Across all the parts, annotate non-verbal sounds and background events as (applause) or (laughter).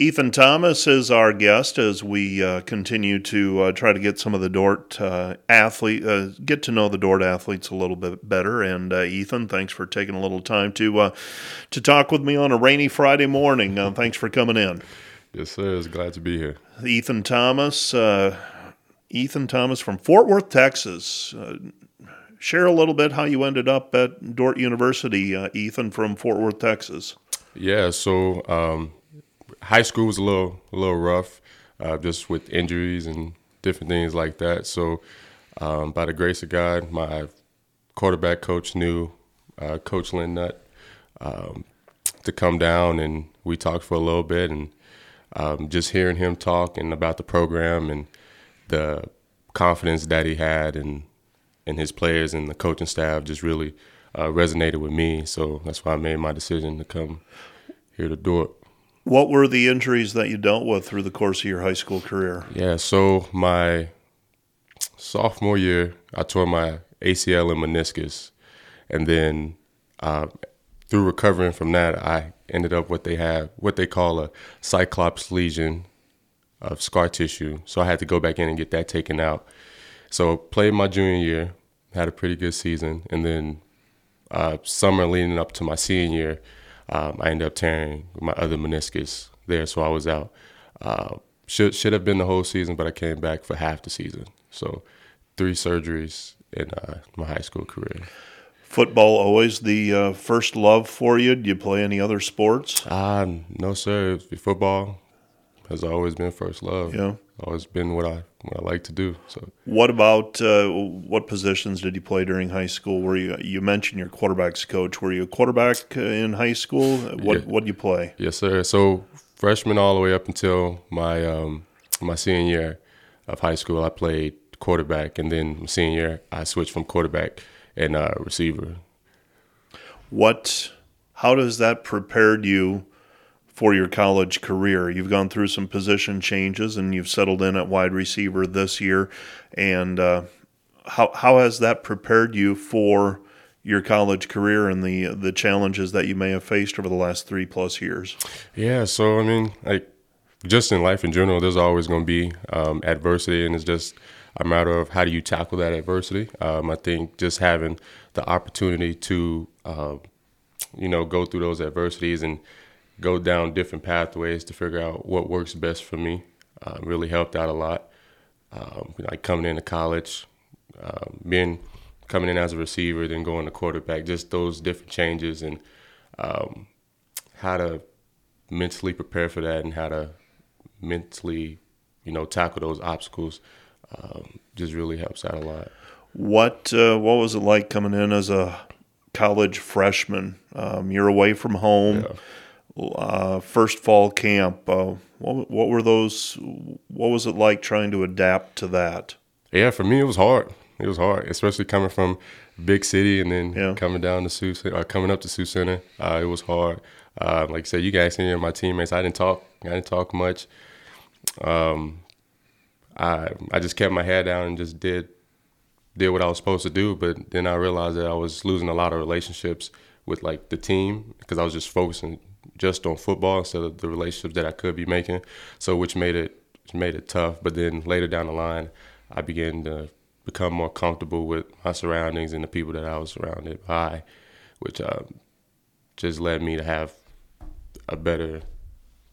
Ethan Thomas is our guest as we uh, continue to uh, try to get some of the Dordt uh, athlete uh, get to know the Dordt athletes a little bit better. And uh, Ethan, thanks for taking a little time to uh, to talk with me on a rainy Friday morning. thanks for coming in. Yes, sir. It's glad to be here. Ethan Thomas, Ethan Thomas from Fort Worth, Texas. share a little bit how you ended up at Dordt University, Ethan from Fort Worth, Texas. Yeah, so um, high school was a little a little rough, uh, just with injuries and different things like that. So, um, by the grace of God, my quarterback coach knew uh, Coach Lynn Nutt um, to come down, and we talked for a little bit, and um, just hearing him talk and about the program and the confidence that he had and and his players and the coaching staff just really uh, resonated with me. So that's why I made my decision to come here to Dordt. What were the injuries that you dealt with through the course of your high school career? Yeah, so my sophomore year, I tore my ACL and meniscus, and then uh, through recovering from that, I ended up what they have, what they call a cyclops lesion of scar tissue. So I had to go back in and get that taken out. So played my junior year, had a pretty good season, and then uh, summer leading up to my senior year, um, I ended up tearing my other meniscus there, so I was out. Uh, should should have been the whole season, but I came back for half the season. So three surgeries in uh, my high school career. Football always the uh, first love for you. Do you play any other sports? Uh, no, sir. Football has always been first love. Yeah, always been what I what I like to do. So, what about uh, what positions did you play during high school? Were you you mentioned your quarterbacks coach? Were you a quarterback uh, in high school? What yeah. what did you play? Yes, sir. So freshman all the way up until my um, my senior year of high school, I played quarterback, and then senior year I switched from quarterback and uh, receiver. What? How does that prepare you? For your college career. You've gone through some position changes and you've settled in at wide receiver this year. And uh, how how has that prepared you for your college career and the the challenges that you may have faced over the last three plus years? Yeah, so I mean, like just in life in general, there's always going to be um, adversity, and it's just a matter of how do you tackle that adversity. Um, I think just having the opportunity to, uh, you know, go through those adversities and go down different pathways to figure out what works best for me. Uh, really helped out a lot. Um, like coming into college, uh, being coming in as a receiver, then going to quarterback, just those different changes and um, how to mentally prepare for that and how to mentally, you know, tackle those obstacles um, just really helps out a lot. What uh, what was it like coming in as a college freshman? Um, you're away from home. Yeah uh, first fall camp. Uh, what, what were those? What was it like trying to adapt to that? Yeah, for me it was hard. It was hard, especially coming from big city and then yeah. coming down to Sioux, or uh, coming up to Sioux Center. Uh, it was hard. Uh, like I said, you guys see my teammates. I didn't talk. I didn't talk much. Um, I I just kept my head down and just did did what I was supposed to do. But then I realized that I was losing a lot of relationships with like the team because I was just focusing just on football instead of the relationships that I could be making. So which made it made it tough. But then later down the line, I began to become more comfortable with my surroundings and the people that I was surrounded by, which uh, just led me to have a better,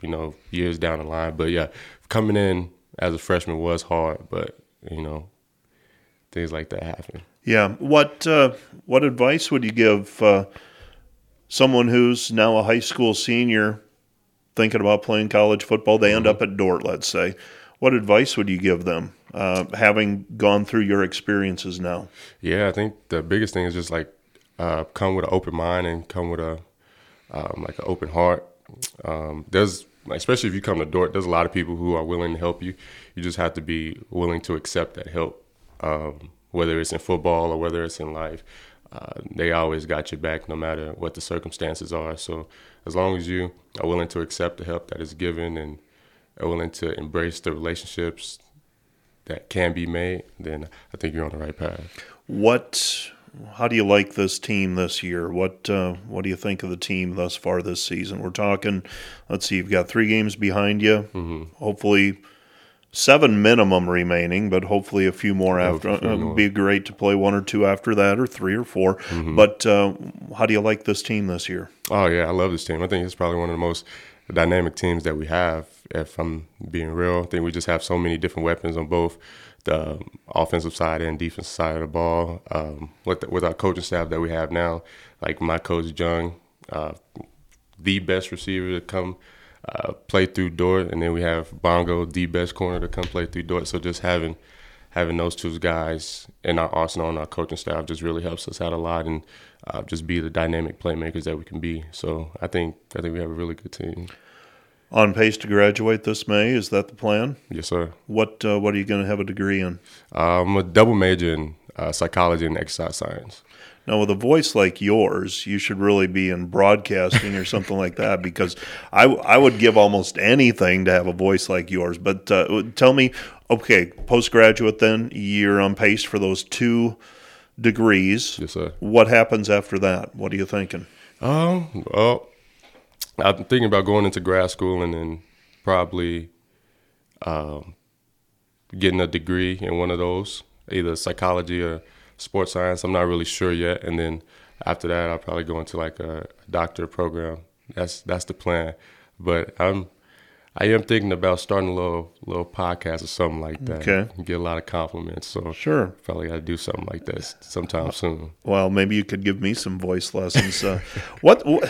you know, years down the line. But yeah, coming in as a freshman was hard, but you know, things like that happen. Yeah. What uh, what advice would you give? Uh, someone who's now a high school senior thinking about playing college football, they end mm-hmm. up at Dordt, let's say. What advice would you give them, uh, having gone through your experiences now? Yeah, I think the biggest thing is just like uh, come with an open mind and come with a um, like an open heart. Um, there's especially if you come to Dordt, there's a lot of people who are willing to help you. You just have to be willing to accept that help, um, whether it's in football or whether it's in life uh, they always got your back no matter what the circumstances are. So as long as you are willing to accept the help that is given and are willing to embrace the relationships that can be made, then I think you're on the right path. What how do you like this team this year? What uh, what do you think of the team thus far this season? We're talking. Let's see, you've got three games behind you. Mm-hmm. Hopefully, seven minimum remaining, but hopefully a few more after. It would be great to play one or two after that, or three or 4 mm-hmm. But uh, how do you like this team this year? Oh yeah, I love this team. I think it's probably one of the most dynamic teams that we have. If I'm being real, I think we just have so many different weapons on both the offensive side and defensive side of the ball. Um, with the, with our coaching staff that we have now, like my coach Jung, uh, the best receiver to come uh, play through Dordt, and then we have Bongo, the best corner to come play through Dordt. So just having having those two guys in our arsenal and our coaching staff just really helps us out a lot and uh, just be the dynamic playmakers that we can be. So I think I think we have a really good team. On pace to graduate this May, is that the plan? Yes, sir. What uh, What are you going to have a degree in? I'm a double major in uh, psychology and exercise science. Now, with a voice like yours, you should really be in broadcasting or something like that because I, I would give almost anything to have a voice like yours. But uh, tell me, okay, postgraduate then, you're on pace for those two degrees. Yes, sir. What happens after that? What are you thinking? Um, well, I'm thinking about going into grad school and then probably um, getting a degree in one of those, either psychology or sports science. I'm not really sure yet. And then after that, I'll probably go into like a doctorate program. That's that's the plan. But I'm I am thinking about starting a little little podcast or something like that. Okay. Get a lot of compliments. So sure, probably got to do something like this sometime soon. Well, maybe you could give me some voice lessons. uh, (laughs) what, what?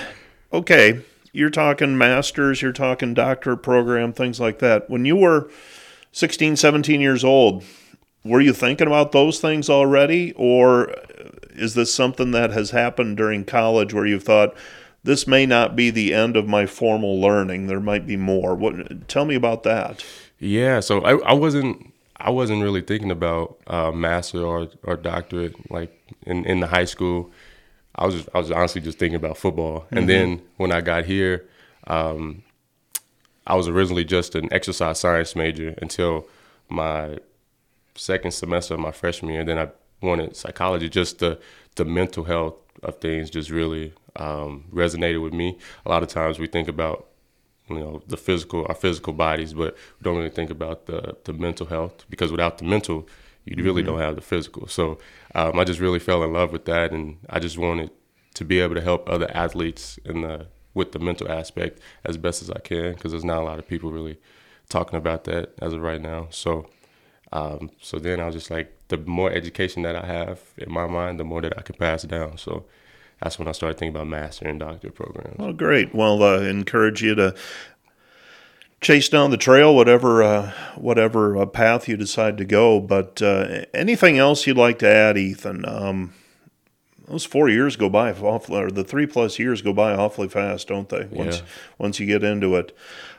Okay, you're talking masters, you're talking doctorate program, things like that. When you were 16, 17 years old, were you thinking about those things already? Or is this something that has happened during college where you've thought, this may not be the end of my formal learning. There might be more. What? Tell me about that. Yeah, so I, I wasn't I wasn't really thinking about uh, master or, or doctorate like in, in the high school. I was just, I was honestly just thinking about football. Mm-hmm. And then when I got here, um, I was originally just an exercise science major until my second semester of my freshman year. Then I wanted psychology. Just the the mental health of things just really um, resonated with me. A lot of times we think about you know the physical our physical bodies, but we don't really think about the the mental health because without the mental, you really mm-hmm. don't have the physical. So um, I just really fell in love with that, and I just wanted to be able to help other athletes in the with the mental aspect as best as I can because there's not a lot of people really talking about that as of right now. So um, so then I was just like, the more education that I have in my mind, the more that I can pass down. So that's when I started thinking about master and doctorate programs. Well, great. Well, uh, encourage you to chase down the trail, whatever uh, whatever uh, path you decide to go. But uh, anything else you'd like to add, Ethan? Um, those four years go by awfully, or the three plus years go by awfully fast, don't they? Once yeah. once you get into it,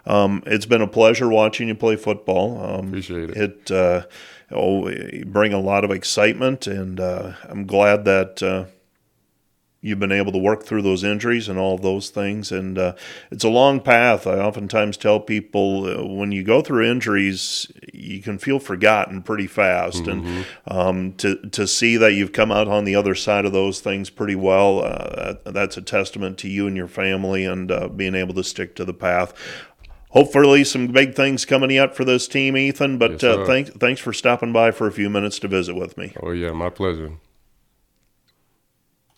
um, it's been a pleasure watching you play football. Um, Appreciate it. It uh, oh, bring a lot of excitement, and uh, I'm glad that uh, you've been able to work through those injuries and all those things. And uh, it's a long path. I oftentimes tell people uh, when you go through injuries, you can feel forgotten pretty fast. Mm-hmm. And um, to, to see that you've come out on the other side of those things pretty well, uh, that's a testament to you and your family and uh, being able to stick to the path. Hopefully, some big things coming out for this team, Ethan. But yes, uh, thanks, thanks for stopping by for a few minutes to visit with me. Oh, yeah, my pleasure.